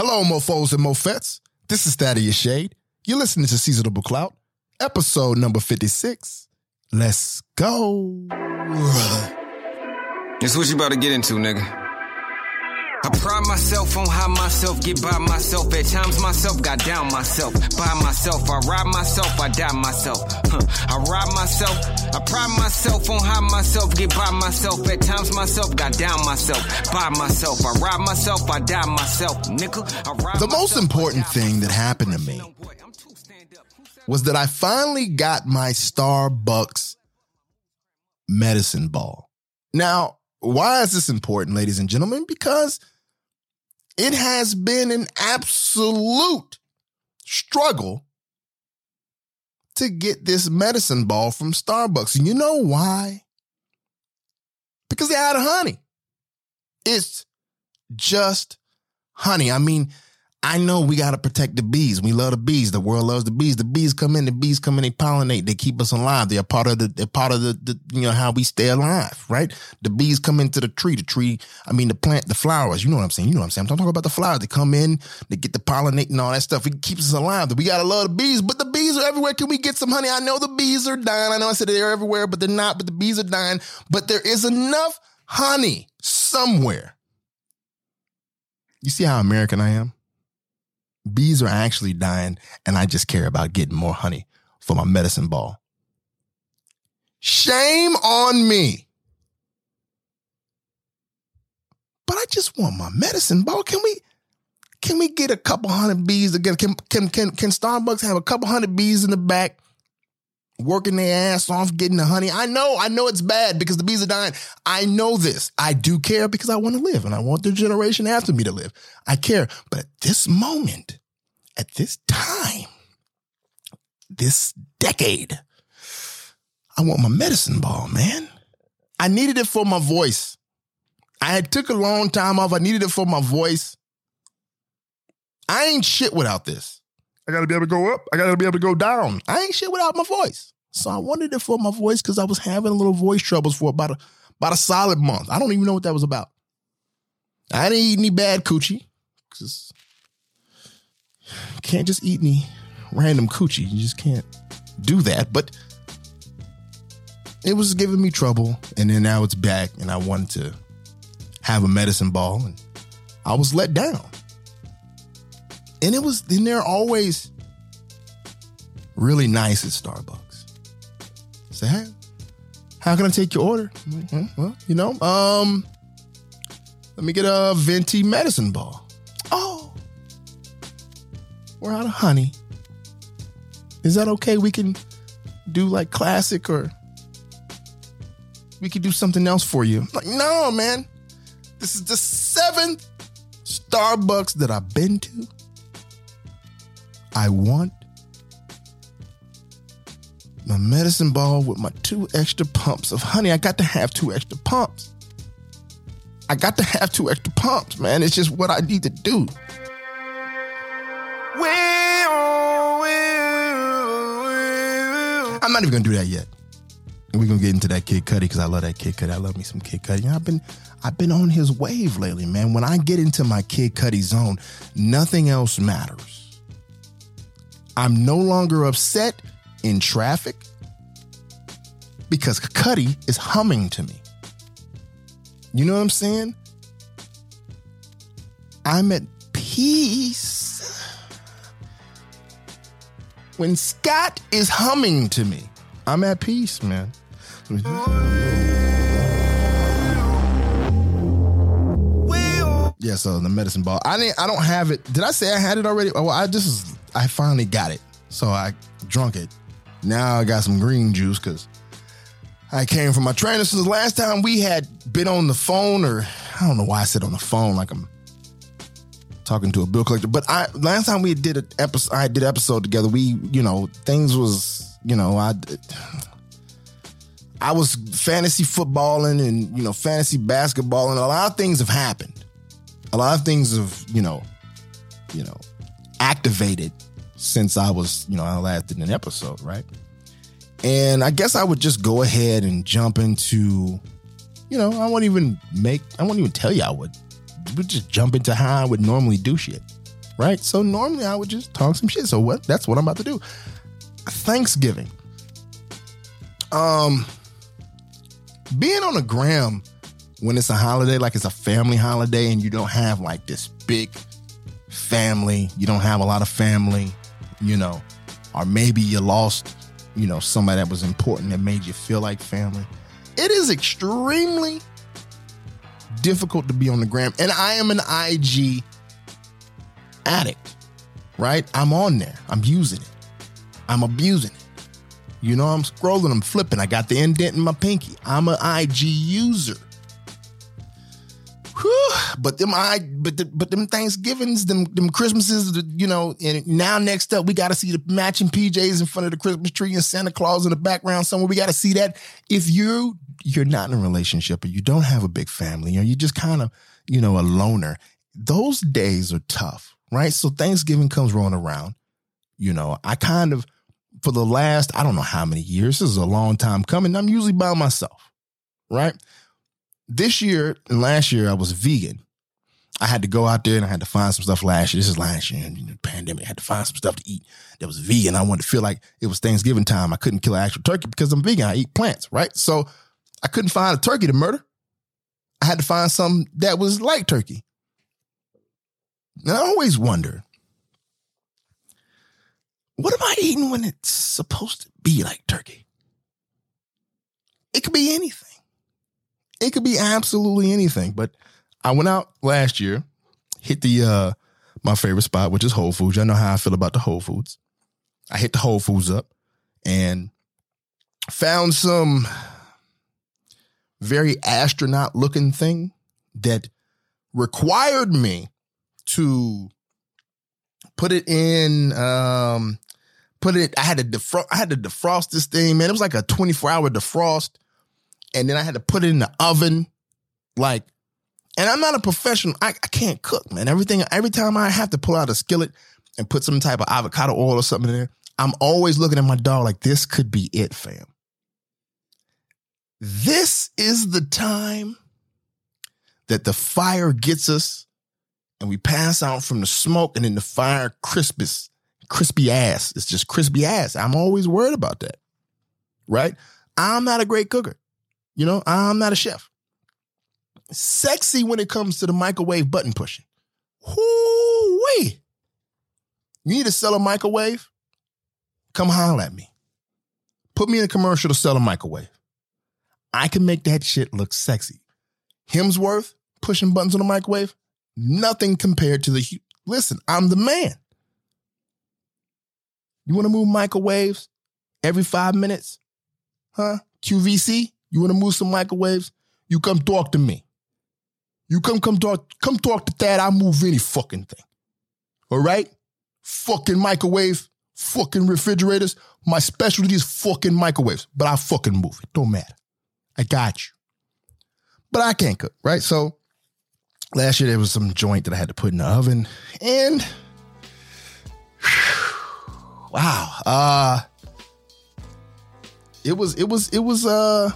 Hello, mofos and mofettes. This is Thaddeus Shade. You're listening to Seasonable Clout, episode number 56. Let's go. This what you about to get into, nigga. I pride myself on how myself get by myself. At times myself got down myself. By myself, I ride myself, I die myself. Huh. I ride myself, I pride myself on how myself get by myself. At times myself got down myself. By myself, I ride myself, I die myself. Nickel, I ride The most myself, important thing that happened to me was that I finally got my Starbucks medicine ball. Now, why is this important, ladies and gentlemen? Because it has been an absolute struggle to get this medicine ball from Starbucks. And you know why? Because they're out of honey. It's just honey. I mean, I know we got to protect the bees. We love the bees. The world loves the bees. The bees come in. The bees come in. They pollinate. They keep us alive. They're part of the. They're part of the, the. You know how we stay alive, right? The bees come into the tree. The tree. I mean, the plant, the flowers. You know what I'm saying. You know what I'm saying. I'm talking about the flowers. They come in. They get the pollinate and all that stuff. It keeps us alive. We gotta love the bees. But the bees are everywhere. Can we get some honey? I know the bees are dying. I know I said they're everywhere, but they're not. But the bees are dying. But there is enough honey somewhere. You see how American I am? Bees are actually dying and I just care about getting more honey for my medicine ball. Shame on me. But I just want my medicine ball. Can we can we get a couple hundred bees again? Can can can can Starbucks have a couple hundred bees in the back working their ass off getting the honey? I know, I know it's bad because the bees are dying. I know this. I do care because I want to live and I want the generation after me to live. I care. But at this moment, at this time, this decade, I want my medicine ball, man. I needed it for my voice. I had took a long time off. I needed it for my voice. I ain't shit without this. I gotta be able to go up. I gotta be able to go down. I ain't shit without my voice. So I wanted it for my voice because I was having a little voice troubles for about a about a solid month. I don't even know what that was about. I didn't eat any bad coochie. Cause can't just eat any random coochie. You just can't do that. But it was giving me trouble. And then now it's back and I wanted to have a medicine ball and I was let down. And it was, and they're always really nice at Starbucks. Say, hey, how can I take your order? I'm like, "Hmm, well, you know, um, let me get a venti medicine ball. Oh, we're out of honey. Is that okay? We can do like classic or we could do something else for you. I'm like, no, man. This is the seventh Starbucks that I've been to. I want my medicine ball with my two extra pumps of honey. I got to have two extra pumps. I got to have two extra pumps, man. It's just what I need to do. I'm not even gonna do that yet. We're gonna get into that Kid Cudi because I love that Kid Cudi. I love me some Kid Cudi. And I've been I've been on his wave lately, man. When I get into my Kid Cudi zone, nothing else matters. I'm no longer upset in traffic because Cudi is humming to me. You know what I'm saying? I'm at peace when Scott is humming to me. I'm at peace, man. Yeah, so the medicine ball. I didn't. I don't have it. Did I say I had it already? Well, I just was. I finally got it, so I drunk it. Now I got some green juice because I came from my trainer. Since the last time we had been on the phone, or I don't know why I said on the phone like I'm talking to a bill collector. But I last time we did an episode, I did episode together. We, you know, things was, you know, I I was fantasy footballing and you know fantasy basketball, and a lot of things have happened. A lot of things have, you know, you know, activated since I was, you know, I last did an episode, right? And I guess I would just go ahead and jump into, you know, I won't even make, I won't even tell you I would, would just jump into how I would normally do shit. right? So normally I would just talk some shit. So what? That's what I'm about to do. Thanksgiving. Um, being on a gram when it's a holiday, like it's a family holiday, and you don't have like this big family, you don't have a lot of family, you know, or maybe you lost, you know, somebody that was important that made you feel like family. It is extremely difficult to be on the gram, and I am an IG addict, right? I'm on there, I'm using it, I'm abusing it. You know, I'm scrolling, I'm flipping. I got the indent in my pinky. I'm an IG user. Whew. But them I but the, but them Thanksgivings, them them Christmases, you know, and now next up we got to see the matching PJs in front of the Christmas tree and Santa Claus in the background somewhere. We got to see that. If you you're not in a relationship or you don't have a big family or you're just kind of you know a loner, those days are tough, right? So Thanksgiving comes rolling around. You know, I kind of for the last I don't know how many years. This is a long time coming. I'm usually by myself, right? This year and last year I was vegan. I had to go out there and I had to find some stuff last year. This is last year, you know, pandemic. I had to find some stuff to eat that was vegan. I wanted to feel like it was Thanksgiving time. I couldn't kill an actual turkey because I'm vegan. I eat plants, right? So I couldn't find a turkey to murder. I had to find something that was like turkey. And I always wonder, what am I eating when it's supposed to be like turkey? It could be anything. It could be absolutely anything. But I went out last year, hit the uh my favorite spot, which is Whole Foods. Y'all know how I feel about the Whole Foods. I hit the Whole Foods up and found some very astronaut looking thing that required me to put it in um put it I had to defrost I had to defrost this thing, man. It was like a 24 hour defrost and then I had to put it in the oven. Like, and I'm not a professional. I, I can't cook, man. Everything, every time I have to pull out a skillet and put some type of avocado oil or something in there, I'm always looking at my dog like this could be it, fam. This is the time that the fire gets us and we pass out from the smoke and then the fire crispus, crispy ass. It's just crispy ass. I'm always worried about that. Right? I'm not a great cooker. You know, I'm not a chef. Sexy when it comes to the microwave button pushing. Whoo wee. You need to sell a microwave? Come holler at me. Put me in a commercial to sell a microwave. I can make that shit look sexy. Hemsworth pushing buttons on the microwave, nothing compared to the. Listen, I'm the man. You want to move microwaves every five minutes? Huh? QVC? You want to move some microwaves? You come talk to me. You come come talk come talk to Thad. I move any fucking thing. All right? Fucking microwave, fucking refrigerators. My specialty is fucking microwaves, but I fucking move it. Don't matter. I got you. But I can't cook, right? So last year there was some joint that I had to put in the oven, and wow, uh it was it was it was uh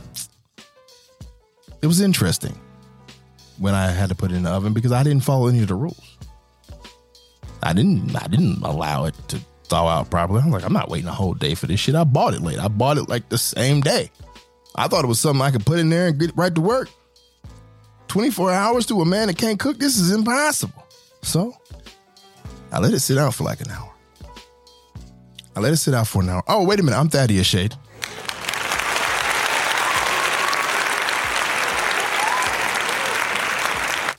it was interesting when I had to put it in the oven because I didn't follow any of the rules. I didn't I didn't allow it to thaw out properly. I'm like, I'm not waiting a whole day for this shit. I bought it late. I bought it like the same day. I thought it was something I could put in there and get right to work. 24 hours to a man that can't cook, this is impossible. So I let it sit out for like an hour. I let it sit out for an hour. Oh, wait a minute. I'm Thaddeus Shade.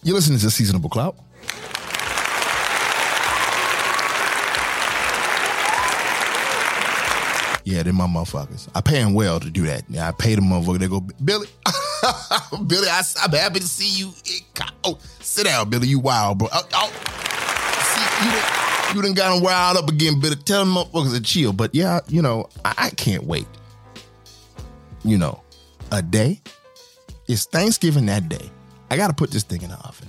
You're listening to Seasonable Clout. Yeah, they're my motherfuckers. I pay them well to do that. Yeah, I pay the motherfucker. They go, Billy, Billy, I, am happy to see you. Oh, sit down, Billy. You wild, bro. Oh, oh. See, you done, you done got them wild up again, Billy. Tell them motherfuckers to chill. But yeah, you know, I, I can't wait. You know, a day. It's Thanksgiving that day. I got to put this thing in the oven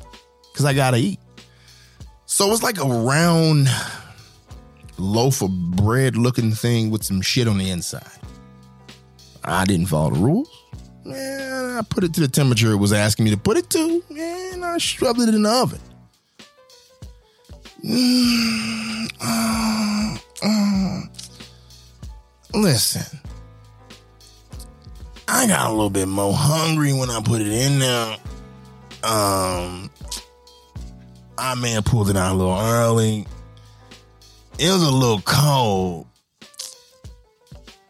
because I got to eat. So it's like a round loaf of bread looking thing with some shit on the inside. I didn't follow the rules. And I put it to the temperature it was asking me to put it to, and I shoved it in the oven. Mm, uh, uh, listen, I got a little bit more hungry when I put it in there. Um, I may have pulled it out a little early. It was a little cold.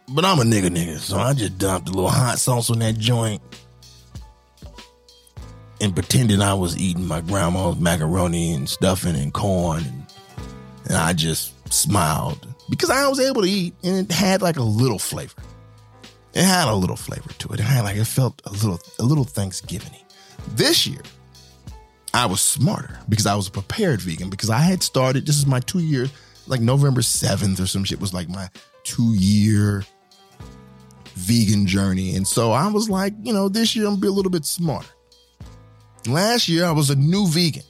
But I'm a nigga nigga, so I just dumped a little hot sauce on that joint and pretended I was eating my grandma's macaroni and stuffing and corn and, and I just smiled because I was able to eat and it had like a little flavor. It had a little flavor to it. It had like it felt a little a little Thanksgiving. This year, I was smarter because I was a prepared vegan because I had started. This is my two year, like November seventh or some shit was like my two year vegan journey, and so I was like, you know, this year I'm gonna be a little bit smarter. Last year I was a new vegan.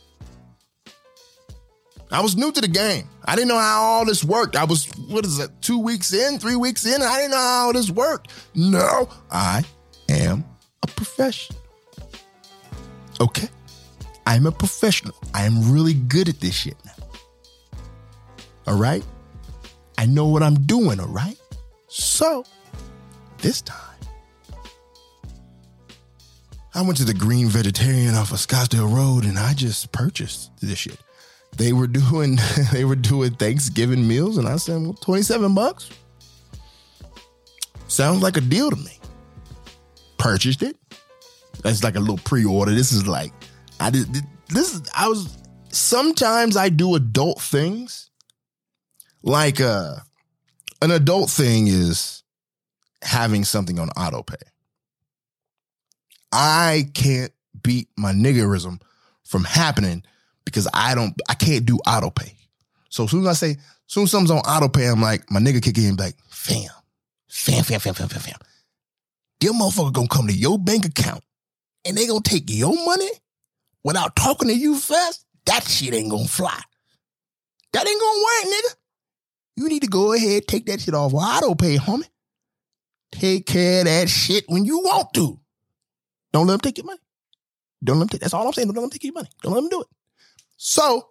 I was new to the game. I didn't know how all this worked. I was, what is it, two weeks in, three weeks in, I didn't know how all this worked. No, I am a professional. Okay? I'm a professional. I am really good at this shit now. All right? I know what I'm doing, all right? So, this time, I went to the Green Vegetarian off of Scottsdale Road and I just purchased this shit. They were doing they were doing Thanksgiving meals and I said, well, 27 bucks. Sounds like a deal to me. Purchased it. That's like a little pre-order. This is like I did this is I was sometimes I do adult things. Like uh an adult thing is having something on auto pay. I can't beat my niggerism from happening because I don't, I can't do auto pay. So as soon as I say, soon as something's on auto pay, I'm like, my nigga kick in, like, fam, fam, fam, fam, fam, fam, fam. Them motherfucker gonna come to your bank account and they gonna take your money without talking to you first. That shit ain't gonna fly. That ain't gonna work, nigga. You need to go ahead, take that shit off auto pay, homie. Take care of that shit when you want to. Don't let them take your money. Don't let them take. That's all I'm saying. Don't let them take your money. Don't let them do it. So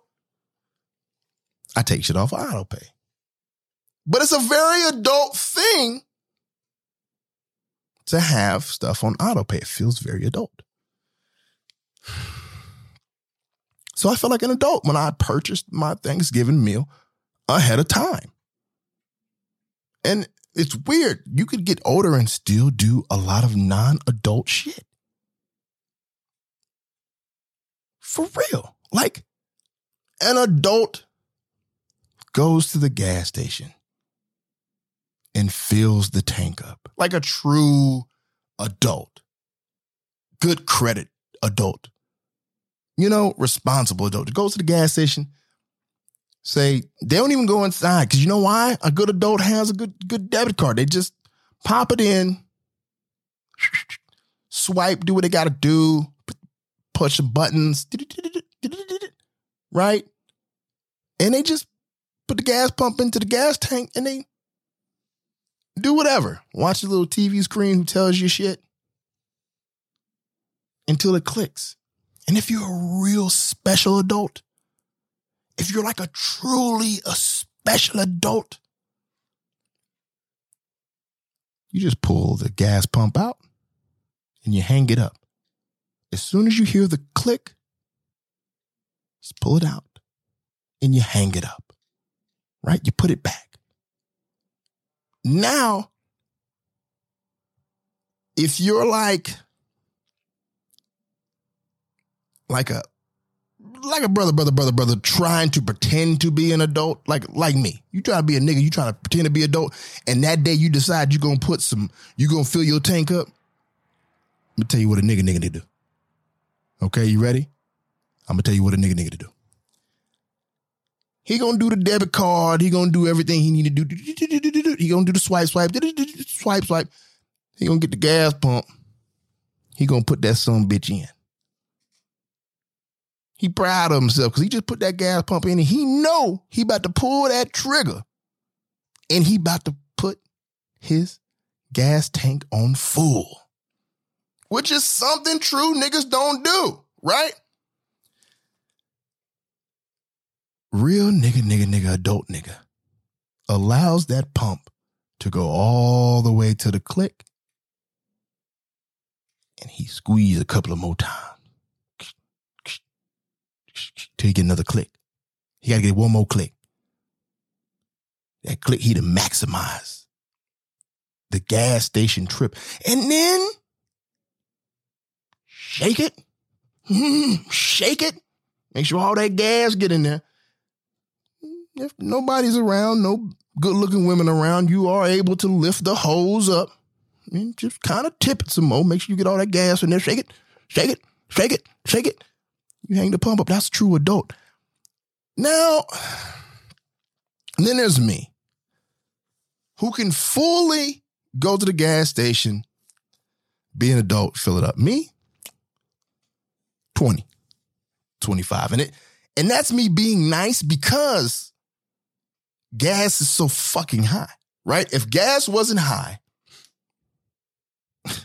I take shit off of auto pay. But it's a very adult thing to have stuff on autopay. It feels very adult. So I felt like an adult when I purchased my Thanksgiving meal ahead of time. And it's weird. You could get older and still do a lot of non adult shit. For real. Like an adult goes to the gas station and fills the tank up like a true adult, good credit adult, you know, responsible adult. Goes to the gas station, say they don't even go inside because you know why? A good adult has a good good debit card. They just pop it in, swipe, do what they got to do, push the buttons, right? And they just put the gas pump into the gas tank and they do whatever. Watch the little TV screen who tells you shit until it clicks. And if you're a real special adult, if you're like a truly a special adult, you just pull the gas pump out and you hang it up. As soon as you hear the click, just pull it out and you hang it up, right? You put it back. Now, if you're like, like a like a brother, brother, brother, brother, trying to pretend to be an adult, like like me. You try to be a nigga, you try to pretend to be adult, and that day you decide you're gonna put some, you gonna fill your tank up. Let me tell you what a nigga nigga to do. Okay, you ready? I'm gonna tell you what a nigga nigga to do. He gonna do the debit card. He gonna do everything he need to do. He gonna do the swipe, swipe, swipe, swipe. He gonna get the gas pump. He gonna put that some bitch in. He proud of himself because he just put that gas pump in and he know he about to pull that trigger and he about to put his gas tank on full, which is something true niggas don't do, right? Real nigga, nigga, nigga, adult nigga allows that pump to go all the way to the click and he squeezed a couple of more times till he get another click. He got to get one more click. That click, he to maximize the gas station trip. And then shake it, shake it, make sure all that gas get in there. If nobody's around, no good looking women around, you are able to lift the hose up and just kind of tip it some more. Make sure you get all that gas in there. Shake it, shake it, shake it, shake it. You hang the pump up. That's true adult. Now, then there's me, who can fully go to the gas station, be an adult, fill it up. Me, 20, 25. And it and that's me being nice because gas is so fucking high, right? If gas wasn't high, I'd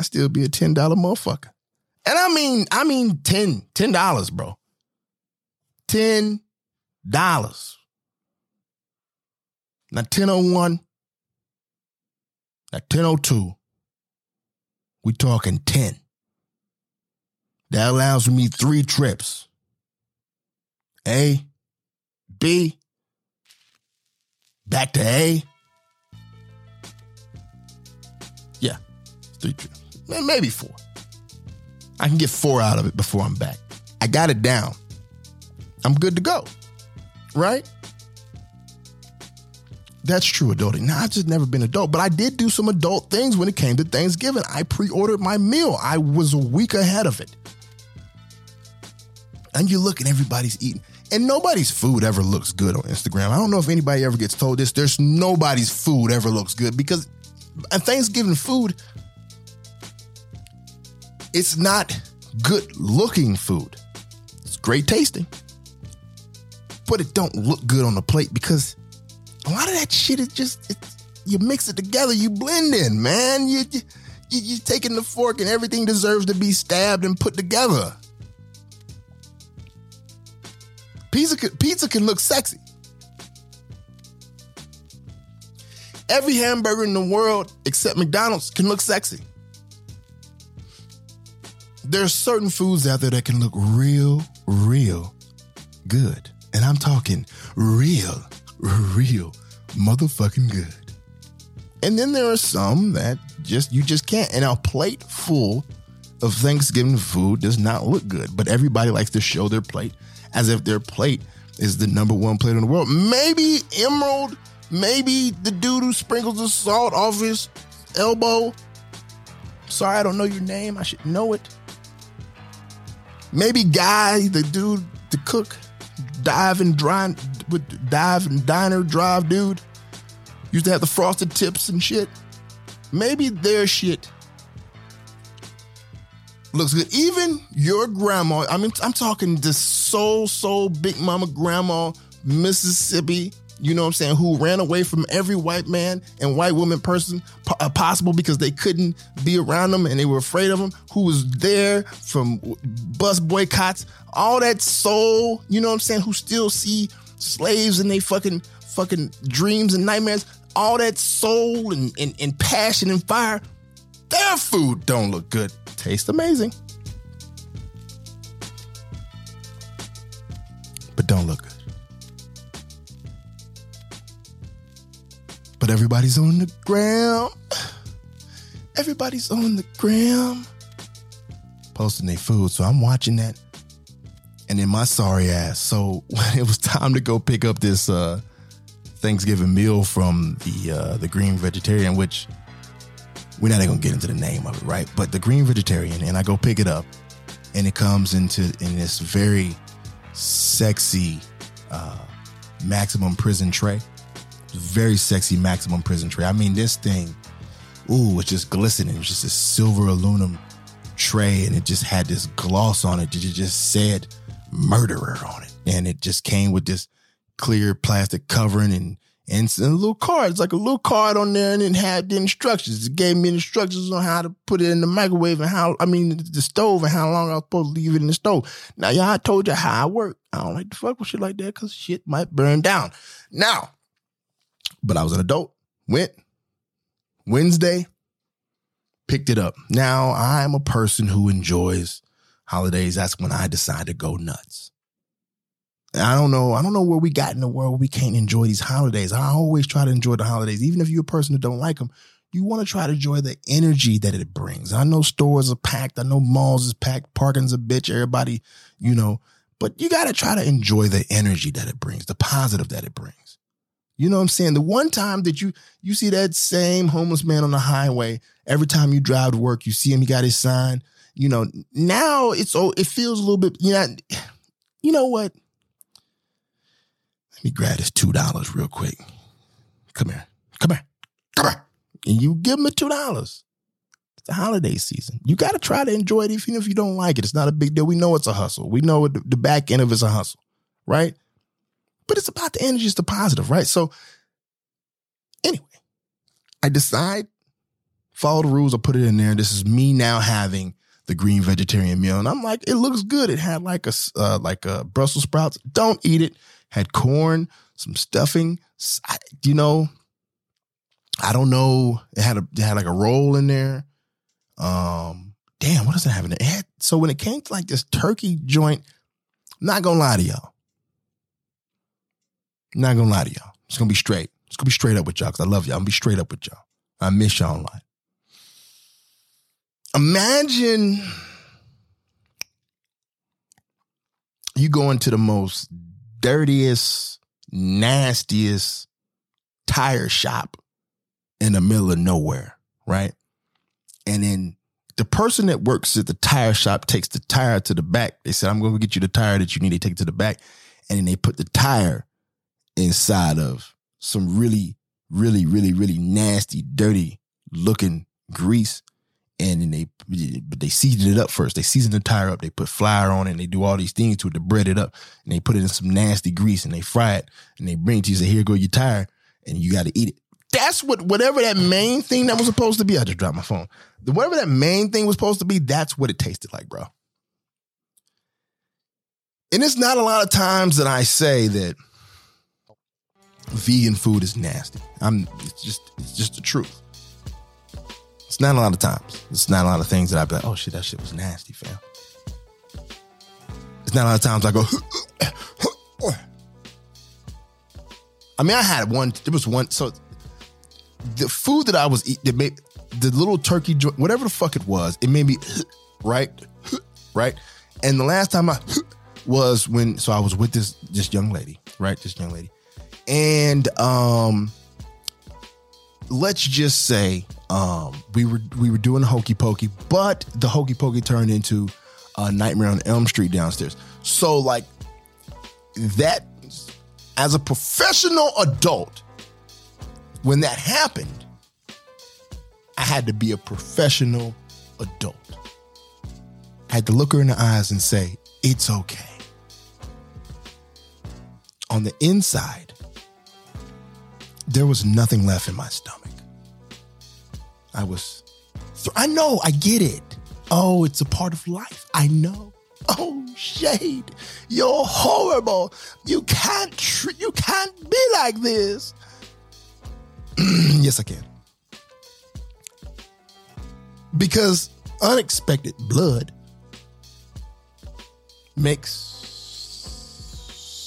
still be a $10 motherfucker. And I mean, I mean 10, $10, bro. $10. Not 1001, not 1002. We talking 10. That allows me three trips. A, B, back to A. Yeah, three trips. Maybe four. I can get four out of it before I'm back. I got it down. I'm good to go. Right? That's true adulting. Now, I've just never been adult, but I did do some adult things when it came to Thanksgiving. I pre ordered my meal, I was a week ahead of it. And you look and everybody's eating. And nobody's food ever looks good on Instagram. I don't know if anybody ever gets told this. There's nobody's food ever looks good because Thanksgiving food, it's not good looking food. It's great tasting, but it don't look good on the plate because a lot of that shit is just you mix it together, you blend in, man. You you you taking the fork and everything deserves to be stabbed and put together. Pizza can, pizza can look sexy. Every hamburger in the world except McDonald's can look sexy. There's certain foods out there that can look real, real good. And I'm talking real, real motherfucking good. And then there are some that just you just can't. And a plate full of Thanksgiving food does not look good. But everybody likes to show their plate as if their plate is the number one plate in the world. Maybe Emeril, maybe the dude who sprinkles the salt off his elbow. Sorry, I don't know your name. I should know it. Maybe Guy, the dude, the cook, dive and with dive and diner drive dude. Used to have the frosted tips and shit. Maybe their shit looks good. Even your grandma, I mean, I'm talking the soul, soul big mama grandma, Mississippi, you know what I'm saying, who ran away from every white man and white woman person uh, possible because they couldn't be around them and they were afraid of them, who was there from bus boycotts, all that soul, you know what I'm saying, who still see slaves in they fucking fucking dreams and nightmares, all that soul and, and, and passion and fire, their food don't look good. Taste amazing. But don't look good. But everybody's on the gram. Everybody's on the gram posting their food. So I'm watching that. And then my sorry ass. So when it was time to go pick up this uh, Thanksgiving meal from the uh, the Green Vegetarian, which we're not even gonna get into the name of it, right? But the Green Vegetarian, and I go pick it up, and it comes into in this very sexy uh, maximum prison tray, very sexy maximum prison tray. I mean, this thing, ooh, it's just glistening. It was just a silver aluminum tray, and it just had this gloss on it. Did it just said murderer on it, and it just came with this clear plastic covering and And a little card. It's like a little card on there, and it had the instructions. It gave me instructions on how to put it in the microwave and how I mean the stove and how long I was supposed to leave it in the stove. Now, y'all, I told you how I work. I don't like to fuck with shit like that because shit might burn down. Now, but I was an adult. Went Wednesday, picked it up. Now I'm a person who enjoys holidays. That's when I decide to go nuts. I don't know. I don't know where we got in the world. We can't enjoy these holidays. I always try to enjoy the holidays, even if you're a person that don't like them. You want to try to enjoy the energy that it brings. I know stores are packed. I know malls is packed. Parking's a bitch. Everybody, you know, but you got to try to enjoy the energy that it brings, the positive that it brings. You know what I'm saying? The one time that you you see that same homeless man on the highway, every time you drive to work, you see him, he got his sign. You know, now it's oh, it feels a little bit, you know, you know what? Let me grab this two dollars real quick. Come here. Come here. Come here. And you give them the two dollars. It's the holiday season. You got to try to enjoy it even if you don't like it. It's not a big deal. We know it's a hustle. We know the, back end of it's a hustle, right? But it's about the energy, it's the positive, right? So anyway, I decide, follow the rules, I put it in there. This is me now having the green vegetarian meal. And I'm like, it looks good. It had like a uh, like a Brussels sprouts. Don't eat it had corn, some stuffing. You know, I don't know. It had a it had like a roll in there. Um, damn, what does it have in it? it had, so when it came to like this turkey joint, not gonna lie to y'all. Not gonna lie to y'all. It's gonna be straight. It's gonna be straight up with y'all because I love y'all. I'm gonna be straight up with y'all. I miss y'all a lot. Imagine you go into the most dirtiest, nastiest tire shop in the middle of nowhere, right? And then the person that works at the tire shop takes the tire to the back. They said, I'm going to get you the tire that you need. to take it to the back. And then they put the tire inside of some really, really, really, really nasty, dirty looking grease and then they but they seasoned it up first. They seasoned the tire up. They put flour on it. and They do all these things to it to bread it up, and they put it in some nasty grease and they fry it and they bring it to you. Say, "Here go your tire," and you got to eat it. That's what whatever that main thing that was supposed to be. I just dropped my phone. Whatever that main thing was supposed to be, that's what it tasted like, bro. And it's not a lot of times that I say that vegan food is nasty. I'm it's just it's just the truth. It's not a lot of times. It's not a lot of things that I've been like, oh shit, that shit was nasty, fam. It's not a lot of times I go, I mean, I had one, there was one, so the food that I was eating, that made the little turkey joint, whatever the fuck it was, it made me, right? Right? And the last time I was when, so I was with this, this young lady, right? This young lady. And, um, let's just say um, we were we were doing hokey pokey, but the hokey pokey turned into a Nightmare on Elm Street downstairs. So like that, as a professional adult, when that happened, I had to be a professional adult. I had to look her in the eyes and say, "It's okay." On the inside, there was nothing left in my stomach. I was, th- I know, I get it. Oh, it's a part of life. I know. Oh, Shade, you're horrible. You can't, tr- you can't be like this. yes, I can. Because unexpected blood makes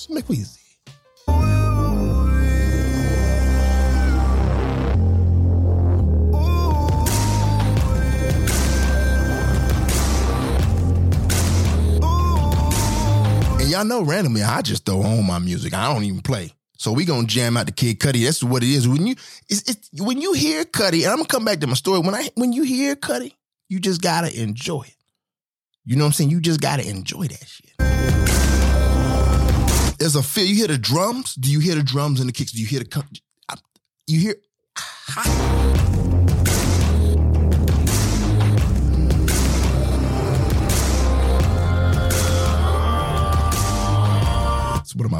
make wheezy. Y'all know randomly I just throw on my music. I don't even play. So we gonna jam out the Kid Cudi. That's what it is. When you it's, it's when you hear Cudi, and I'm gonna come back to my story. When I when you hear Cudi, you just gotta enjoy it. You know what I'm saying? You just gotta enjoy that shit. There's a feel. You hear the drums? Do you hear the drums and the kicks? Do you hear the? You hear?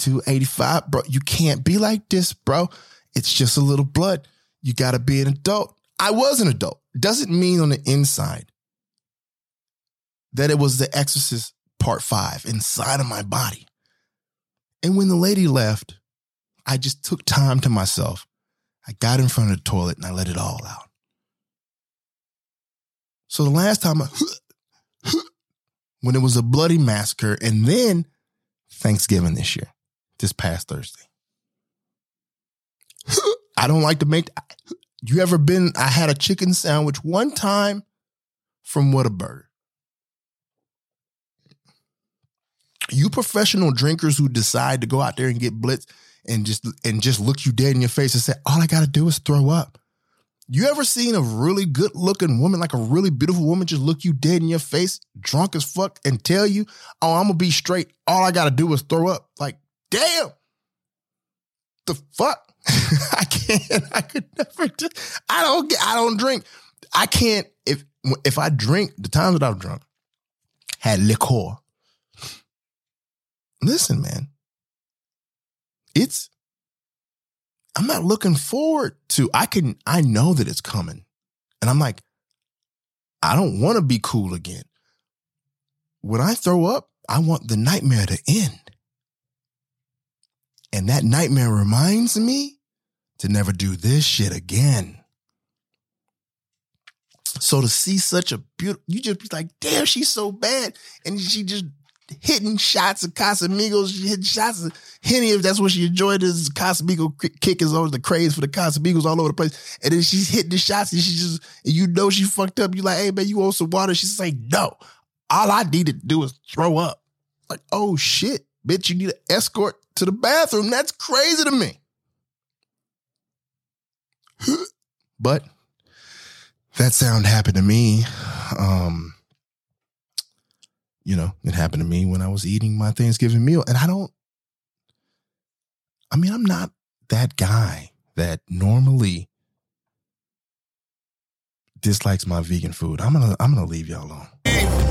285, bro. You can't be like this, bro. It's just a little blood. You got to be an adult. I was an adult. Doesn't mean on the inside that it was the exorcist part five inside of my body. And when the lady left, I just took time to myself. I got in front of the toilet and I let it all out. So the last time I, when it was a bloody massacre, and then Thanksgiving this year, this past Thursday. I don't like to make. You ever been? I had a chicken sandwich one time from Whataburger. You professional drinkers who decide to go out there and get blitz and just and just look you dead in your face and say, all I gotta do is throw up. You ever seen a really good looking woman, like a really beautiful woman, just look you dead in your face, drunk as fuck, and tell you, oh, I'm gonna be straight. All I gotta do is throw up. Like, damn. The fuck? I can't. I could never do I don't get I don't drink. I can't if if I drink, the times that I've drunk had liquor. Listen, man. It's I'm not looking forward to, I can, I know that it's coming. And I'm like, I don't want to be cool again. When I throw up, I want the nightmare to end. And that nightmare reminds me to never do this shit again. So to see such a beautiful, you just be like, damn, she's so bad. And she just hitting shots of Casamigos, she hitting shots of Henny if that's what she enjoyed. Is Casamigo kick is always the craze for the Casamigos all over the place. And then she's hitting the shots and she just, and you know she fucked up. You like, hey man, you want some water? She's like, no. All I needed to do is throw up. Like, oh shit, bitch, you need an escort to the bathroom. That's crazy to me. but that sound happened to me. Um, you know, it happened to me when I was eating my Thanksgiving meal. And I don't, I mean, I'm not that guy that normally dislikes my vegan food. I'm gonna I'm gonna leave y'all alone.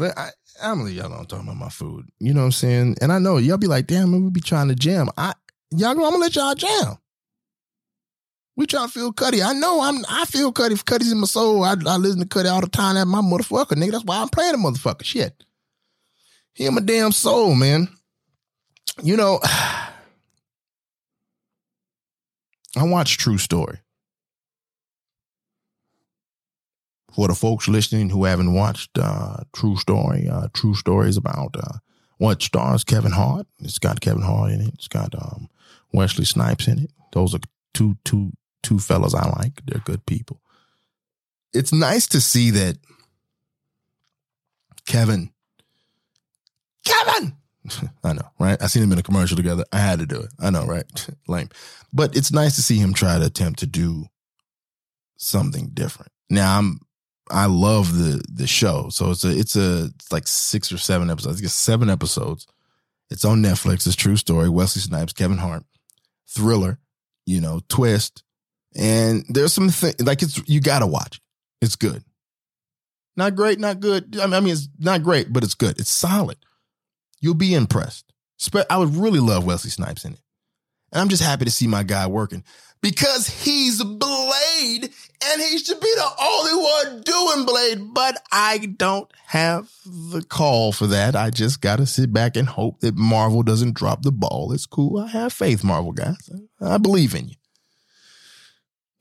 I, I'm gonna y'all alone talking about my food. You know what I'm saying? And I know y'all be like, damn, man, we be trying to jam. I y'all know I'm gonna let y'all jam. We trying to feel Cudi. I know I'm I feel Cudi. Cudi's in my soul. I, I listen to Cudi all the time. That's my motherfucker, nigga. That's why I'm playing the motherfucker. Shit. He in my damn soul, man. You know, I watch True Story. For the folks listening who haven't watched uh, True Story, uh, True Story is about uh, what stars Kevin Hart. It's got Kevin Hart in it. It's got um, Wesley Snipes in it. Those are two two two fellas I like. They're good people. It's nice to see that Kevin, Kevin, I know, right? I seen him in a commercial together. I had to do it. I know, right? Lame. But it's nice to see him try to attempt to do something different. Now I'm I love the the show. So it's a it's a it's like six or seven episodes. I think it's seven episodes. It's on Netflix. It's true story. Wesley Snipes, Kevin Hart, thriller, you know, twist. And there's some thing like it's you gotta watch. It's good. Not great, not good. I mean, I mean, it's not great, but it's good. It's solid. You'll be impressed. I would really love Wesley Snipes in it. And I'm just happy to see my guy working because he's Blade and he should be the only one doing Blade. But I don't have the call for that. I just got to sit back and hope that Marvel doesn't drop the ball. It's cool. I have faith, Marvel guys. I believe in you.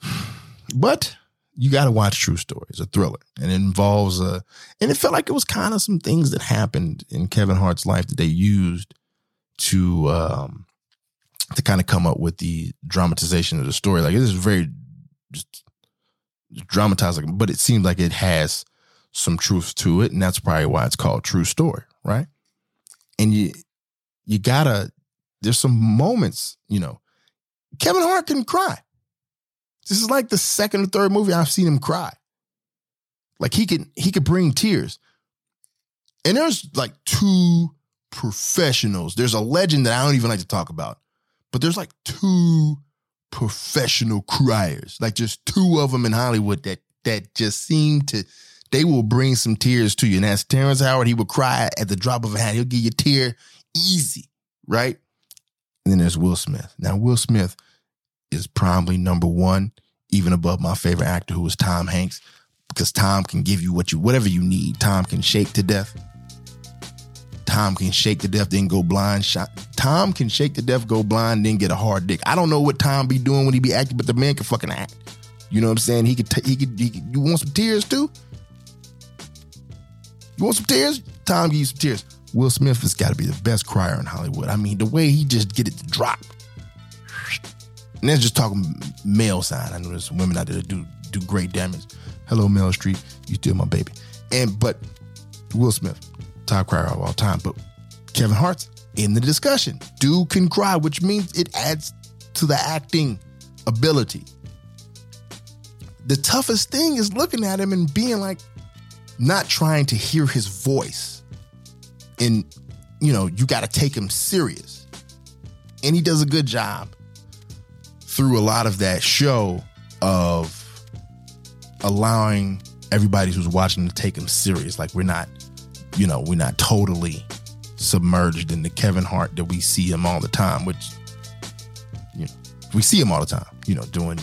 But you got to watch True Story. It's a thriller and it involves a, and it felt like it was kind of some things that happened in Kevin Hart's life that they used to, um, to kind of come up with the dramatization of the story. Like it is very just dramatizing, but it seems like it has some truth to it, and that's probably why it's called True Story, right? And you you gotta there's some moments, you know, Kevin Hart can cry. This is like the second or third movie I've seen him cry. Like he can he could bring tears. And there's like two professionals. There's a legend that I don't even like to talk about, but there's like two professional criers, like just two of them in Hollywood that that just seem to they will bring some tears to you. And that's Terrence Howard. He will cry at the drop of a hat. He'll give you a tear easy, right? And then there's Will Smith. Now Will Smith is probably number one, even above my favorite actor, who was Tom Hanks, because Tom can give you what you whatever you need. Tom can shake to death. Tom can shake to death, then go blind. Shot. Tom can shake to death, go blind, then get a hard dick. I don't know what Tom be doing when he be acting, but the man can fucking act. You know what I'm saying? He could. T- he could. He could you want some tears too? You want some tears? Tom give you some tears. Will Smith has got to be the best crier in Hollywood. I mean, the way he just get it to drop. And that's just talking male side. I know there's women out there that do do great damage. Hello, Meryl Streep. You still my baby. And but Will Smith, top crier of all time. But Kevin Hart's in the discussion. Dude can cry, which means it adds to the acting ability. The toughest thing is looking at him and being like, not trying to hear his voice. And, you know, you got to take him serious. And he does a good job through a lot of that show of allowing everybody who's watching to take him serious. Like we're not, you know, we're not totally submerged in the Kevin Hart that we see him all the time, which, you know, we see him all the time, you know, doing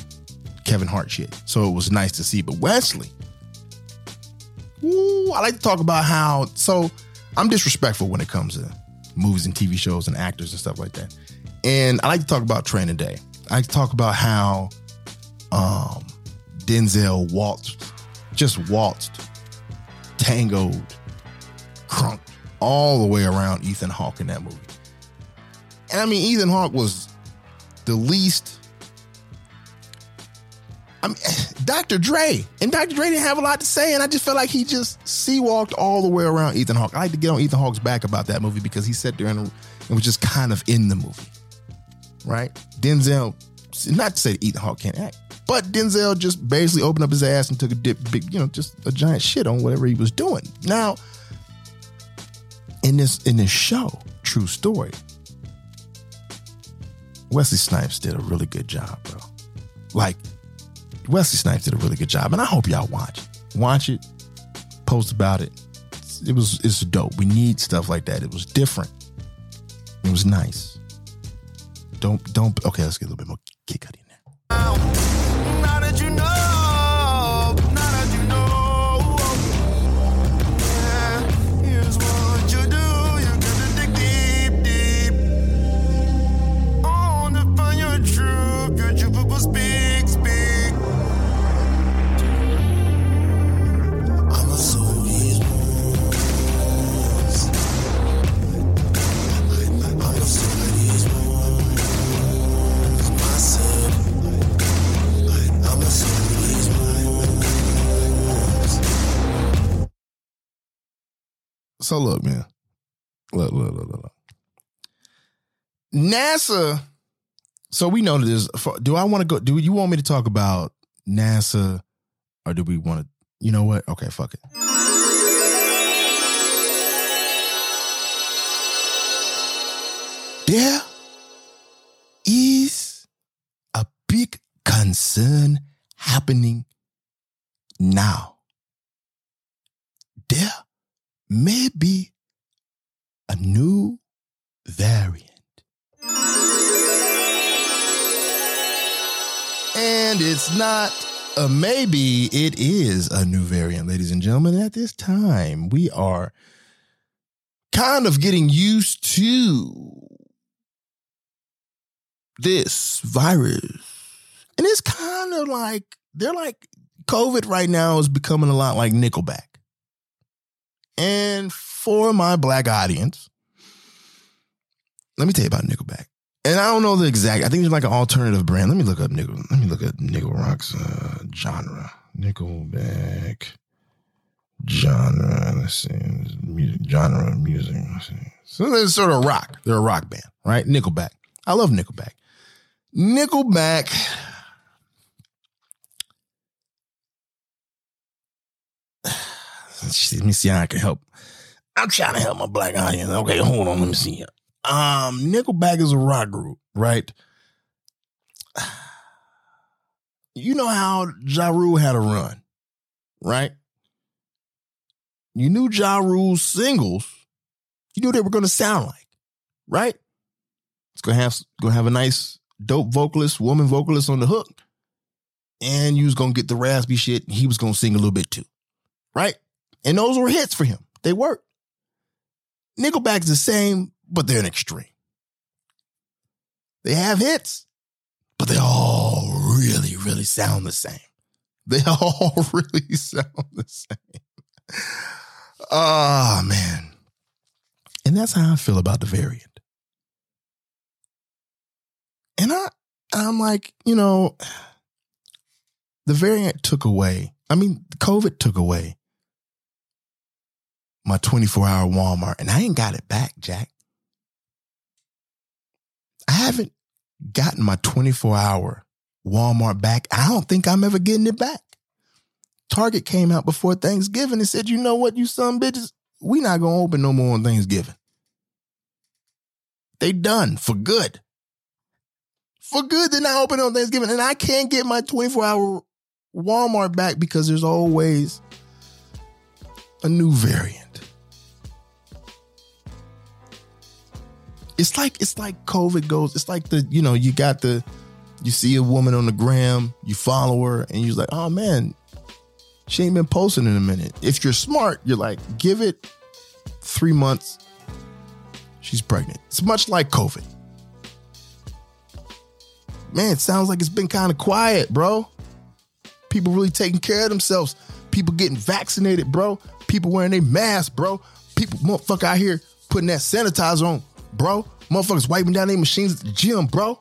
Kevin Hart shit. So it was nice to see. But Wesley, ooh, I like to talk about how, so I'm disrespectful when it comes to movies and TV shows and actors and stuff like that. And I like to talk about Training Day. I like to talk about how um, Denzel waltzed, just waltzed, tangoed, crunk all the way around Ethan Hawke in that movie. And I mean, Ethan Hawke was the least. I mean, Dr. Dre and Dr. Dre didn't have a lot to say, and I just felt like he just sea walked all the way around Ethan Hawke. I like to get on Ethan Hawke's back about that movie because he sat there and, and was just kind of in the movie, right? Denzel, not to say that Ethan Hawke can't act, but Denzel just basically opened up his ass and took a dip, big, you know, just a giant shit on whatever he was doing. Now, in this in this show, true story, Wesley Snipes did a really good job, bro. Like Wesley Snipes did a really good job, and I hope y'all watch. Watch it, post about it. It was it's dope. We need stuff like that. It was different. It was nice. Don't don't. Okay, let's get a little bit more kick out in there. So look, man. Look, look, look, look, look. NASA. So we know there's. Do I want to go? Do you want me to talk about NASA, or do we want to? You know what? Okay, fuck it. There is a big concern happening now. There may be a new variant. And it's not a maybe, it is a new variant, ladies and gentlemen. At this time, we are kind of getting used to this virus. And it's kind of like, they're like, COVID right now is becoming a lot like Nickelback. And for my black audience, let me tell you about Nickelback. And I don't know the exact. I think it's like an alternative brand. Let me look up Nickel. Let me look at Nickel Rock's uh, genre. Nickelback genre. Let's see, music genre of music. So they're sort of rock. They're a rock band, right? Nickelback. I love Nickelback. Nickelback. Let me see how I can help. I'm trying to help my black audience. Okay, hold on. Let me see. Um, Nickelback is a rock group, right? You know how Ja Rule had a run, right? You knew Ja Rule's singles. You knew they were going to sound like, right? It's gonna have gonna have a nice dope vocalist, woman vocalist on the hook, and you was gonna get the raspy shit. He was gonna sing a little bit too, right? And those were hits for him. They worked. Nickelback's the same, but they're an extreme. They have hits, but they all really, really sound the same. They all really sound the same. Oh man. And that's how I feel about the variant. And I I'm like, you know, the variant took away. I mean, COVID took away my 24 hour Walmart, and I ain't got it back, Jack. I haven't gotten my 24 hour Walmart back. I don't think I'm ever getting it back. Target came out before Thanksgiving and said, you know what, you some bitches, we not gonna open no more on Thanksgiving. They done for good. For good, they're not open on Thanksgiving. And I can't get my 24 hour Walmart back because there's always a new variant. It's like it's like COVID goes. It's like the you know you got the you see a woman on the gram, you follow her, and you're like, oh man, she ain't been posting in a minute. If you're smart, you're like, give it three months. She's pregnant. It's much like COVID. Man, it sounds like it's been kind of quiet, bro. People really taking care of themselves. People getting vaccinated, bro. People wearing their masks, bro. People, motherfucker out here putting that sanitizer on, bro. Motherfuckers wiping down their machines at the gym, bro.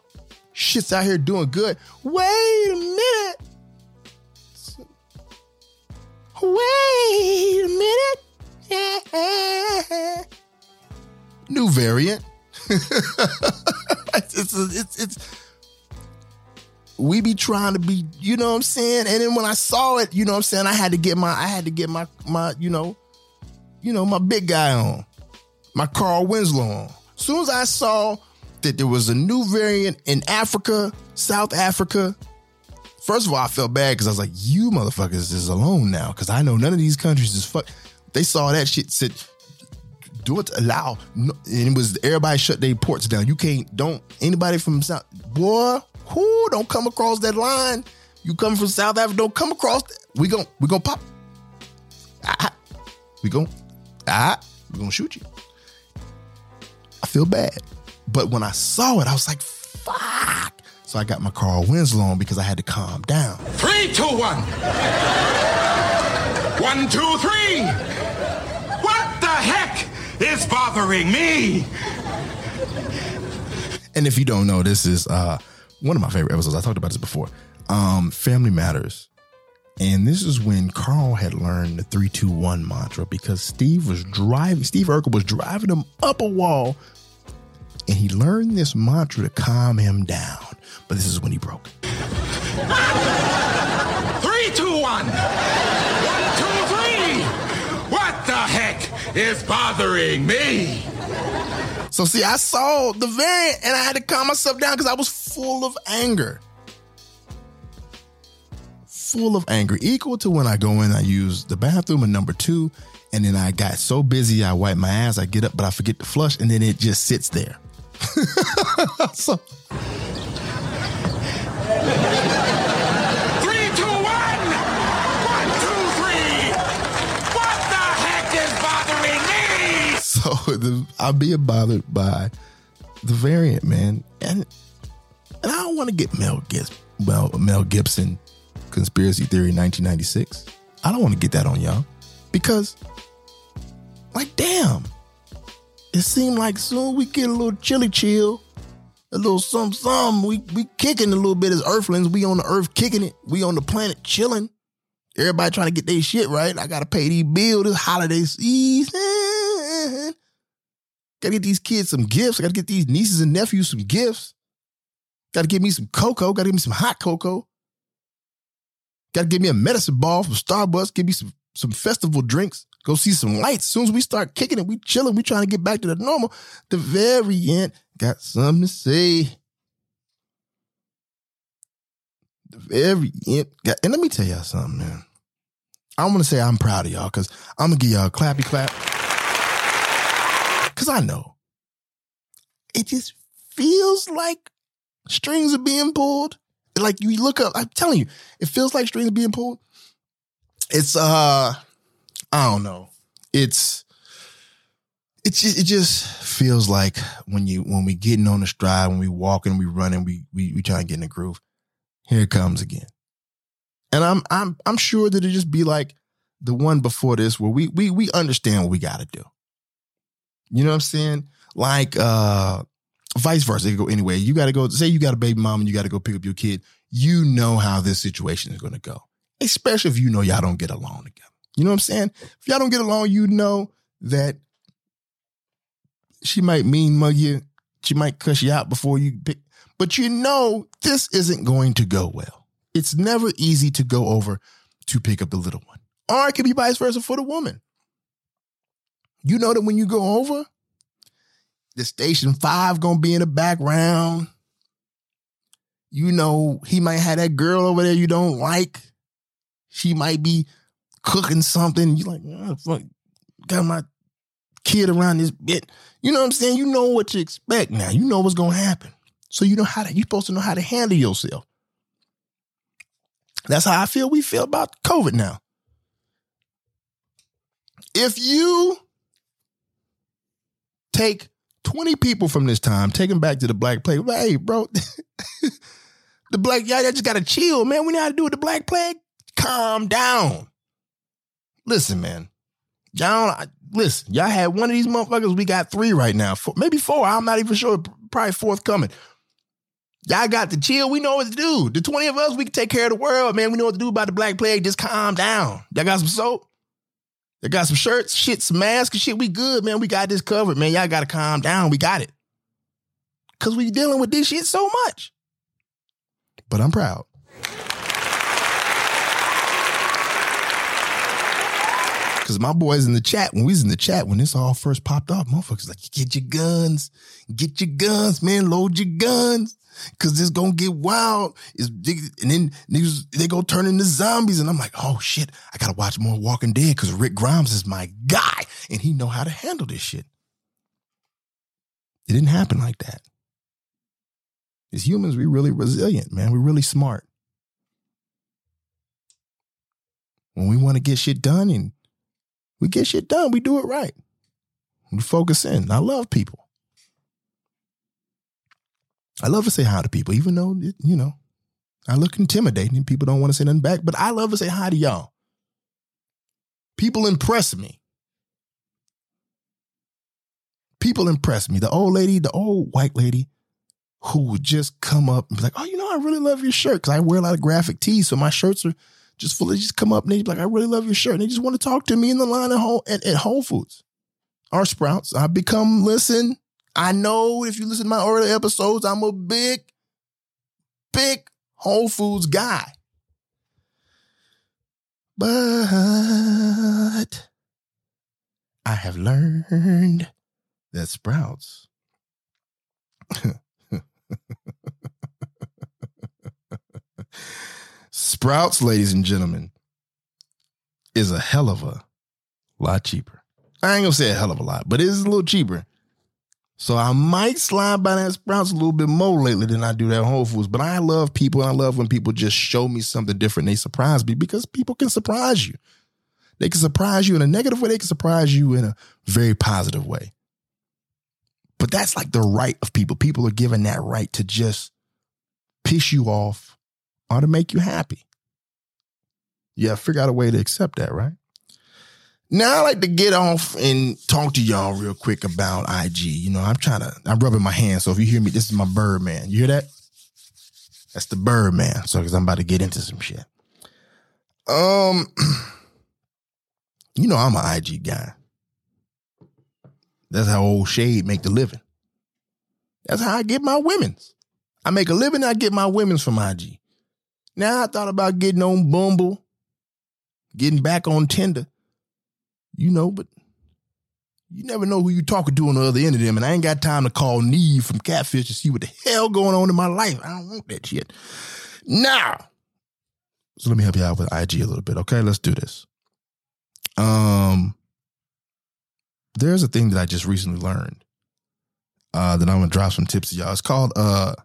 Shit's out here doing good. Wait a minute. Wait a minute. New variant. it's, it's, it's, it's, we be trying to be, you know what I'm saying? And then when I saw it, you know what I'm saying, I had to get my, I had to get my, my, you know, you know, my big guy on, my Carl Winslow on. As soon as I saw that there was a new variant in Africa, South Africa, first of all, I felt bad because I was like, you motherfuckers is alone now. Cause I know none of these countries is fuck. They saw that shit, said, do it allow. And it was everybody shut their ports down. You can't, don't, anybody from South, boy, who don't come across that line. You come from South Africa, don't come across. We gon' we gon' pop. Ah, we gon' ah, we gonna shoot you. I feel bad, but when I saw it, I was like, fuck. So I got my Carl Winslow on because I had to calm down. Three, two, one. One, two, three. What the heck is bothering me? And if you don't know, this is uh one of my favorite episodes. I talked about this before. Um, Family Matters. And this is when Carl had learned the 321 mantra because Steve was driving, Steve Urkel was driving him up a wall. And he learned this mantra to calm him down. But this is when he broke. Three, two, one. One, two, three. What the heck is bothering me? So see, I saw the variant and I had to calm myself down because I was full of anger. Full of anger, equal to when I go in, I use the bathroom and number two, and then I got so busy, I wipe my ass, I get up, but I forget to flush, and then it just sits there. so Three, two, one. One, two, three. What the heck is bothering me? So the, I'm being bothered by the variant, man, and and I don't want to get Mel Gibson, well, Mel Gibson conspiracy theory 1996. I don't want to get that on y'all because, like, damn, it seemed like soon we get a little chilly chill, a little some some. We we kicking a little bit as Earthlings. We on the Earth kicking it. We on the planet chilling. Everybody trying to get their shit right. I gotta pay these bills this holiday season. Gotta get these kids some gifts. I gotta get these nieces and nephews some gifts. Gotta give me some cocoa. Gotta give me some hot cocoa. Gotta give me a medicine ball from Starbucks. Give me some some festival drinks. go see some lights. As soon as we start kicking it, we chilling, we trying to get back to the normal. The variant got something to say. The variant got, and let me tell y'all something, man. I want to say I'm proud of y'all because I'm gonna give y'all a clappy clap. Cause I know it just feels like strings are being pulled. Like you look up, I'm telling you, it feels like strings being pulled. It's uh, I don't know. It's it's just, it just feels like when you when we getting on the stride, when we walking, we running, we we we trying to get in the groove. Here it comes again. And I'm I'm I'm sure that it just be like the one before this where we we we understand what we gotta do. You know what I'm saying? Like uh vice versa. It could go anyway. You gotta go, say you got a baby mom and you gotta go pick up your kid. You know how this situation is gonna go. Especially if you know y'all don't get along together. You know what I'm saying? If y'all don't get along, you know that she might mean mug you. She might cuss you out before you pick. But you know this isn't going to go well. It's never easy to go over to pick up the little one. Or it could be vice versa for the woman. You know that when you go over, the station five gonna be in the background. You know, he might have that girl over there you don't like. She might be cooking something. You like, oh, fuck, got my kid around this bit. You know what I'm saying? You know what to expect now. You know what's gonna happen. So you know how to, you're supposed to know how to handle yourself. That's how I feel we feel about COVID now. If you take 20 people from this time, take back to the black plague, hey, bro, the black, y'all just gotta chill, man. We know how to do with the black plague. Calm down. Listen, man. Y'all, listen, y'all had one of these motherfuckers. We got three right now. Four, maybe four. I'm not even sure. Probably fourth coming. Y'all got to chill. We know what to do. The 20 of us, we can take care of the world, man. We know what to do about the black plague. Just calm down. Y'all got some soap? Y'all got some shirts, shit, some masks and shit. We good, man. We got this covered, man. Y'all got to calm down. We got it. Because we dealing with this shit so much. But I'm proud. Cause my boys in the chat, when we was in the chat, when this all first popped off, motherfuckers like, get your guns, get your guns, man, load your guns. Cause this gonna get wild. It's, and then niggas, they go turn into zombies. And I'm like, oh shit, I gotta watch more Walking Dead because Rick Grimes is my guy and he know how to handle this shit. It didn't happen like that. As humans, we really resilient, man. We're really smart. When we want to get shit done and we get shit done. We do it right. We focus in. I love people. I love to say hi to people, even though, you know, I look intimidating and people don't want to say nothing back, but I love to say hi to y'all. People impress me. People impress me. The old lady, the old white lady who would just come up and be like, oh, you know, I really love your shirt because I wear a lot of graphic tees. So my shirts are just fully just come up and they be like, I really love your shirt. And they just want to talk to me in the line at Whole, at, at Whole Foods or Sprouts. I become, listen, I know if you listen to my earlier episodes, I'm a big, big Whole Foods guy. But I have learned that Sprouts Sprouts, ladies and gentlemen, is a hell of a lot cheaper. I ain't gonna say a hell of a lot, but it is a little cheaper. So I might slide by that Sprouts a little bit more lately than I do that Whole Foods. But I love people. I love when people just show me something different. They surprise me because people can surprise you. They can surprise you in a negative way. They can surprise you in a very positive way. But that's like the right of people. People are given that right to just piss you off or to make you happy. Yeah, figure out a way to accept that, right? Now I like to get off and talk to y'all real quick about IG. You know, I'm trying to, I'm rubbing my hands. So if you hear me, this is my bird man. You hear that? That's the bird man. So because I'm about to get into some shit. Um, you know, I'm an IG guy. That's how old Shade make the living. That's how I get my women's. I make a living, I get my women's from IG. Now I thought about getting on Bumble, getting back on Tinder. You know, but you never know who you talking to on the other end of them. And I ain't got time to call Nev from Catfish to see what the hell going on in my life. I don't want that shit. Now, so let me help you out with IG a little bit. Okay, let's do this. Um, there's a thing that I just recently learned. Uh, that I'm gonna drop some tips to y'all. It's called uh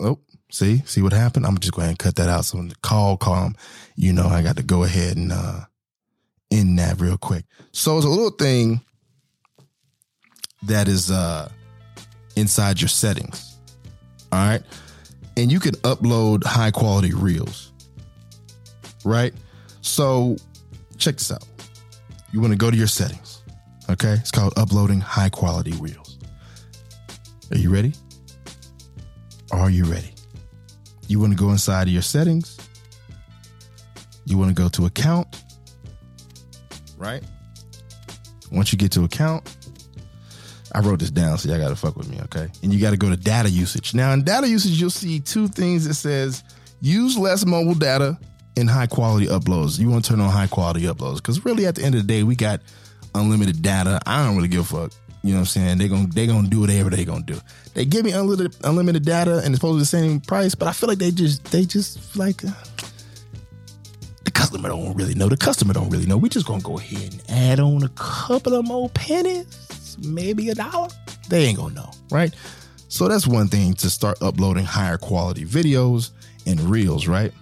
oh, see, see what happened? I'm just gonna just go ahead and cut that out. So when the call come, you know, I got to go ahead and uh in that real quick. So it's a little thing that is uh inside your settings. All right. And you can upload high quality reels. Right? So check this out. You want to go to your settings. Okay? It's called uploading high quality reels. Are you ready? Are you ready? You want to go inside of your settings. You want to go to account. Right? Once you get to account, I wrote this down, so y'all gotta fuck with me, okay? And you gotta go to data usage. Now, in data usage, you'll see two things that says use less mobile data and high quality uploads. You want to turn on high quality uploads because really, at the end of the day, we got unlimited data. I don't really give a fuck. You know what I'm saying? They're gonna they gonna do whatever they gonna do. They give me unlimited unlimited data and it's supposed to be the same price, but I feel like they just they just like customer don't really know. The customer don't really know. We just gonna go ahead and add on a couple of more pennies, maybe a dollar. They ain't gonna know, right? So that's one thing to start uploading higher quality videos and reels, right?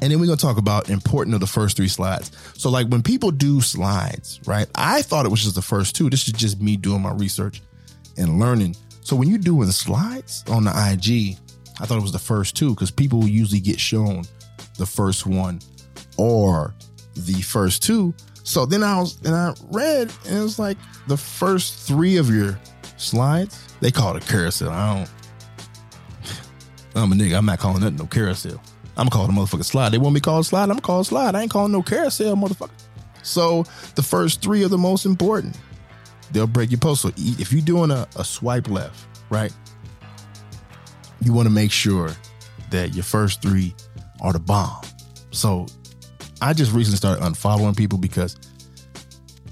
And then we're gonna talk about important of the first three slides. So like when people do slides, right? I thought it was just the first two. This is just me doing my research and learning. So when you're doing slides on the IG, I thought it was the first two because people usually get shown the first one or the first two. So then I was and I read and it was like the first three of your slides. They call it a carousel. I don't. I'm a nigga. I'm not calling that no carousel. I'm calling a motherfucking slide. They want me to call slide. I'm calling slide. I ain't calling no carousel, motherfucker. So the first three are the most important. They'll break your post. So if you're doing a, a swipe left, right, you want to make sure that your first three are the bomb. So I just recently started unfollowing people because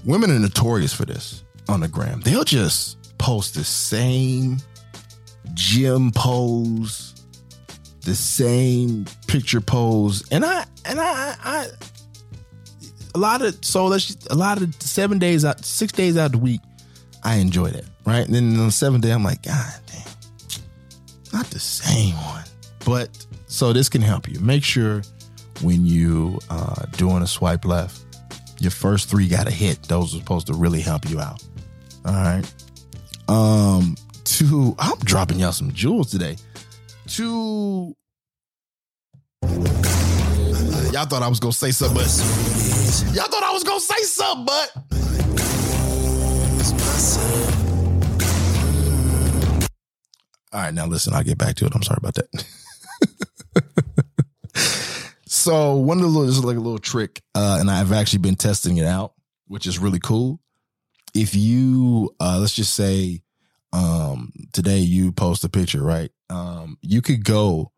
women are notorious for this on the gram. They'll just post the same gym pose, the same picture pose, and I and I I a lot of so let's just, a lot of seven days out, six days out of the week, I enjoy that, right? And then on the seventh day, I'm like, God damn, not the same one. But so this can help you. Make sure when you uh doing a swipe left, your first three got to hit. Those are supposed to really help you out. All right. Um, to I'm dropping y'all some jewels today. To y'all thought I was gonna say something, but y'all thought I was gonna say something, but all right. Now listen, I'll get back to it. I'm sorry about that. so one of the little, this is like a little trick, uh, and I've actually been testing it out, which is really cool. If you, uh, let's just say, um, today you post a picture, right? Um, you could go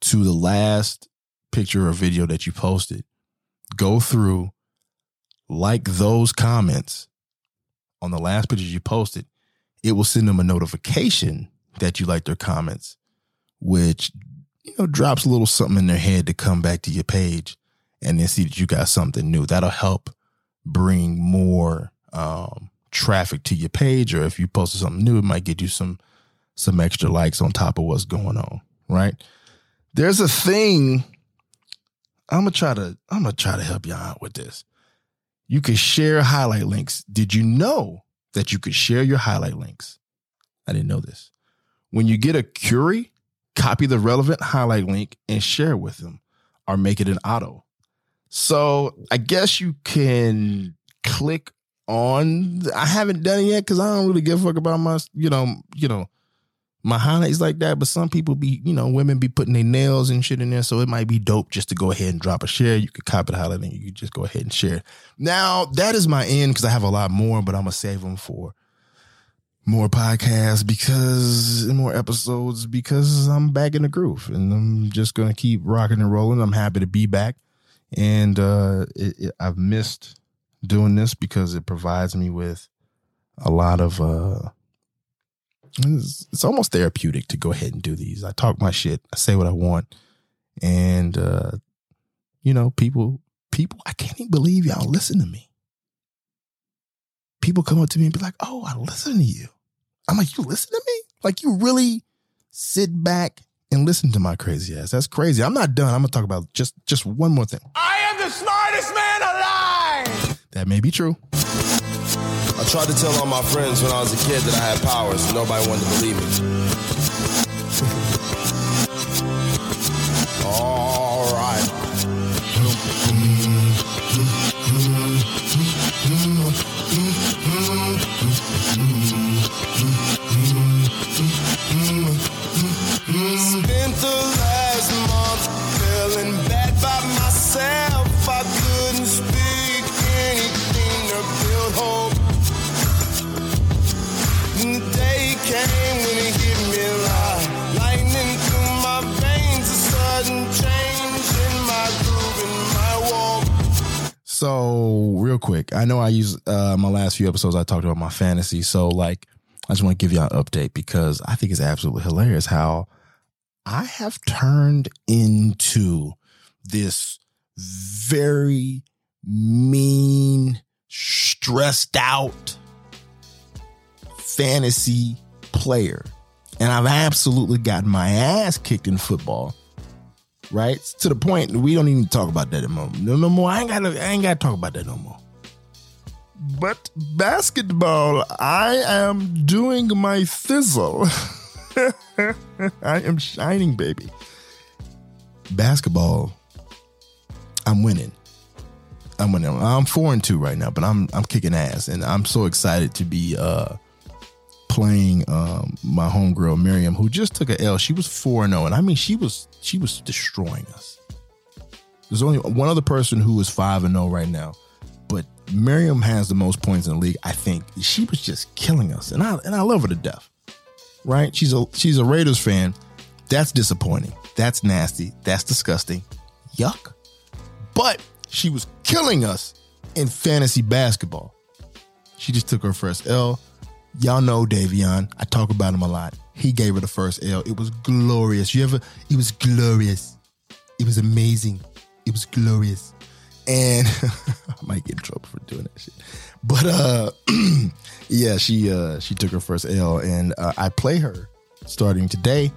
to the last picture or video that you posted, go through, like those comments on the last pictures you posted, it will send them a notification that you like their comments, which you know drops a little something in their head to come back to your page and then see that you got something new. That'll help bring more um, traffic to your page, or if you posted something new, it might get you some some extra likes on top of what's going on. Right? There's a thing. I'm gonna try to I'm gonna try to help y'all out with this. You can share highlight links. Did you know that you could share your highlight links? I didn't know this. When you get a query, copy the relevant highlight link and share with them or make it an auto. So I guess you can click on I haven't done it yet because I don't really give a fuck about my, you know, you know, my highlights like that. But some people be, you know, women be putting their nails and shit in there. So it might be dope just to go ahead and drop a share. You could copy the highlight and You could just go ahead and share. Now that is my end because I have a lot more, but I'm gonna save them for more podcasts because more episodes because I'm back in the groove and I'm just gonna keep rocking and rolling. I'm happy to be back And uh, it, it, I've missed doing this because it provides me with a lot of. Uh, it's, it's almost therapeutic to go ahead and do these. I talk my shit. I say what I want, and uh, you know, people, people. I can't even believe y'all listen to me. People come up to me and be like, "Oh, I listen to you." I'm like, "You listen to me? Like you really sit back and listen to my crazy ass? That's crazy." I'm not done. I'm gonna talk about just just one more thing. I am the smartest man alive. That may be true. I tried to tell all my friends when I was a kid that I had powers, and nobody wanted to believe me. So, real quick, I know I use uh, my last few episodes. I talked about my fantasy. So, like, I just want to give y'all an update because I think it's absolutely hilarious how I have turned into this very mean, stressed out fantasy player. And I've absolutely gotten my ass kicked in football right? To the point we don't even talk about that anymore. No, no more. I ain't got. I ain't got to talk about that no more. But basketball, I am doing my thizzle. I am shining, baby. Basketball, I'm winning. I'm winning. I'm four and two right now, but I'm I'm kicking ass, and I'm so excited to be uh playing um, my homegirl Miriam, who just took a L. She was four and zero, and I mean she was she was destroying us. There's only one other person who is five and zero right now, but Miriam has the most points in the league. I think she was just killing us, and I and I love her to death. Right? She's a she's a Raiders fan. That's disappointing. That's nasty. That's disgusting. Yuck. But she was killing us in fantasy basketball. She just took her first L. Y'all know Davion. I talk about him a lot. He gave her the first L. It was glorious. You ever? It was glorious. It was amazing. It was glorious. And I might get in trouble for doing that shit. But uh yeah, she uh she took her first L and uh, I play her starting today.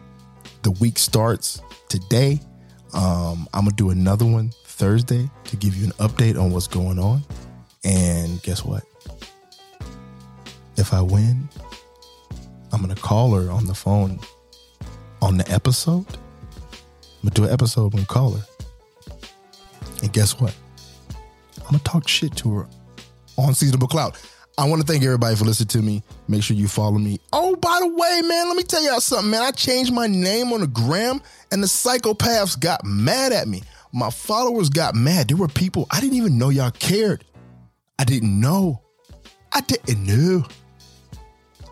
The week starts today. Um I'm gonna do another one Thursday to give you an update on what's going on. And guess what? If I win, I'm gonna call her on the phone on the episode. I'm gonna do an episode we call her. And guess what? I'm gonna talk shit to her on Seasonable Cloud. I want to thank everybody for listening to me. Make sure you follow me. Oh, by the way, man, let me tell y'all something, man. I changed my name on the gram and the psychopaths got mad at me. My followers got mad. There were people I didn't even know y'all cared. I didn't know. I didn't know.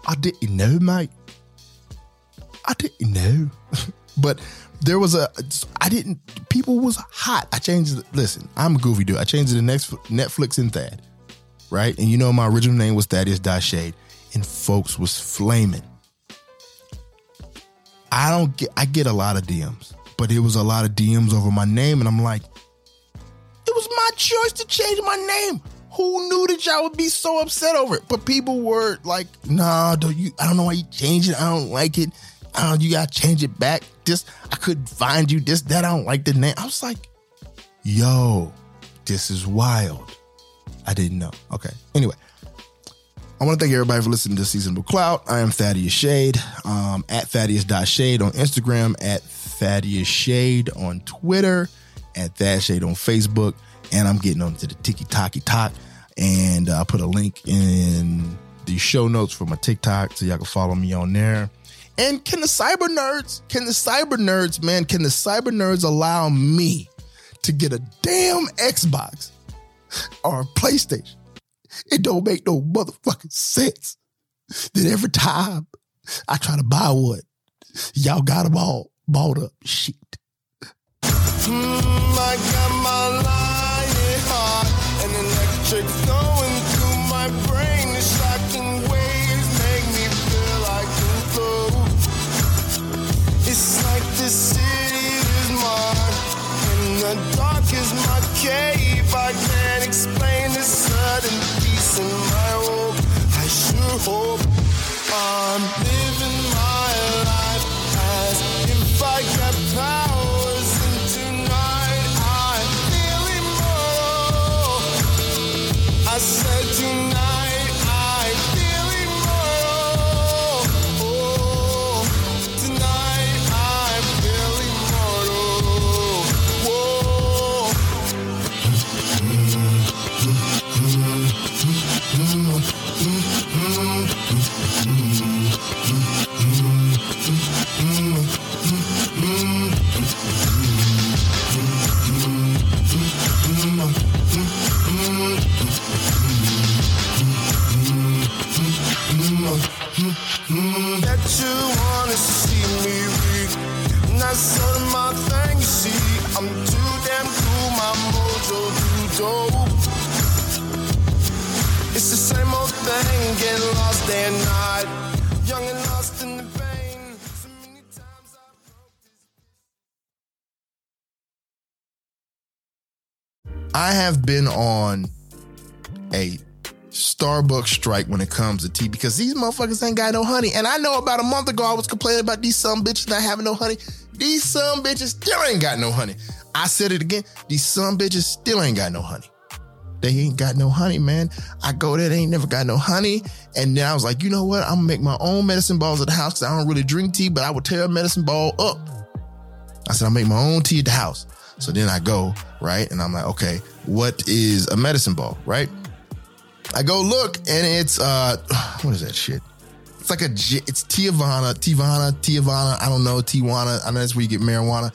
I didn't know, mate. I didn't know. but there was a I didn't people was hot. I changed. Listen, I'm a goofy dude. I changed it to next Netflix and Thad. Right? And you know my original name was Thaddeus Shade. And folks was flaming. I don't get I get a lot of DMs, but it was a lot of DMs over my name, and I'm like, it was my choice to change my name. Who knew that y'all would be so upset over it? But people were like, nah, don't you I don't know why you changed it. I don't like it. Don't you gotta change it back. This I couldn't find you. This, that, I don't like the name. I was like, yo, this is wild. I didn't know. Okay. Anyway. I want to thank everybody for listening to Season of Cloud. I am Thaddeus Shade, um, at Thaddeus.shade on Instagram, at Thaddeus Shade on Twitter, at Thad Shade on Facebook, and I'm getting onto the Tiki Taki Talk. And uh, I put a link in the show notes for my TikTok so y'all can follow me on there. And can the cyber nerds, can the cyber nerds, man, can the cyber nerds allow me to get a damn Xbox or a PlayStation? It don't make no motherfucking sense that every time I try to buy one, y'all got them all bought up. Shit. Mm, cave. I can't explain this sudden peace in my hope. I sure hope I'm living have been on a Starbucks strike when it comes to tea because these motherfuckers ain't got no honey. And I know about a month ago I was complaining about these some bitches not having no honey. These some bitches still ain't got no honey. I said it again. These some bitches still ain't got no honey. They ain't got no honey, man. I go there, they ain't never got no honey. And then I was like, you know what? I'm gonna make my own medicine balls at the house because I don't really drink tea, but I would tear a medicine ball up. I said, I'll make my own tea at the house. So then I go, right? And I'm like, okay, what is a medicine ball, right? I go look and it's, uh, what is that shit? It's like a, it's Tijuana, Tijuana, Tijuana. I don't know, Tijuana. I know that's where you get marijuana.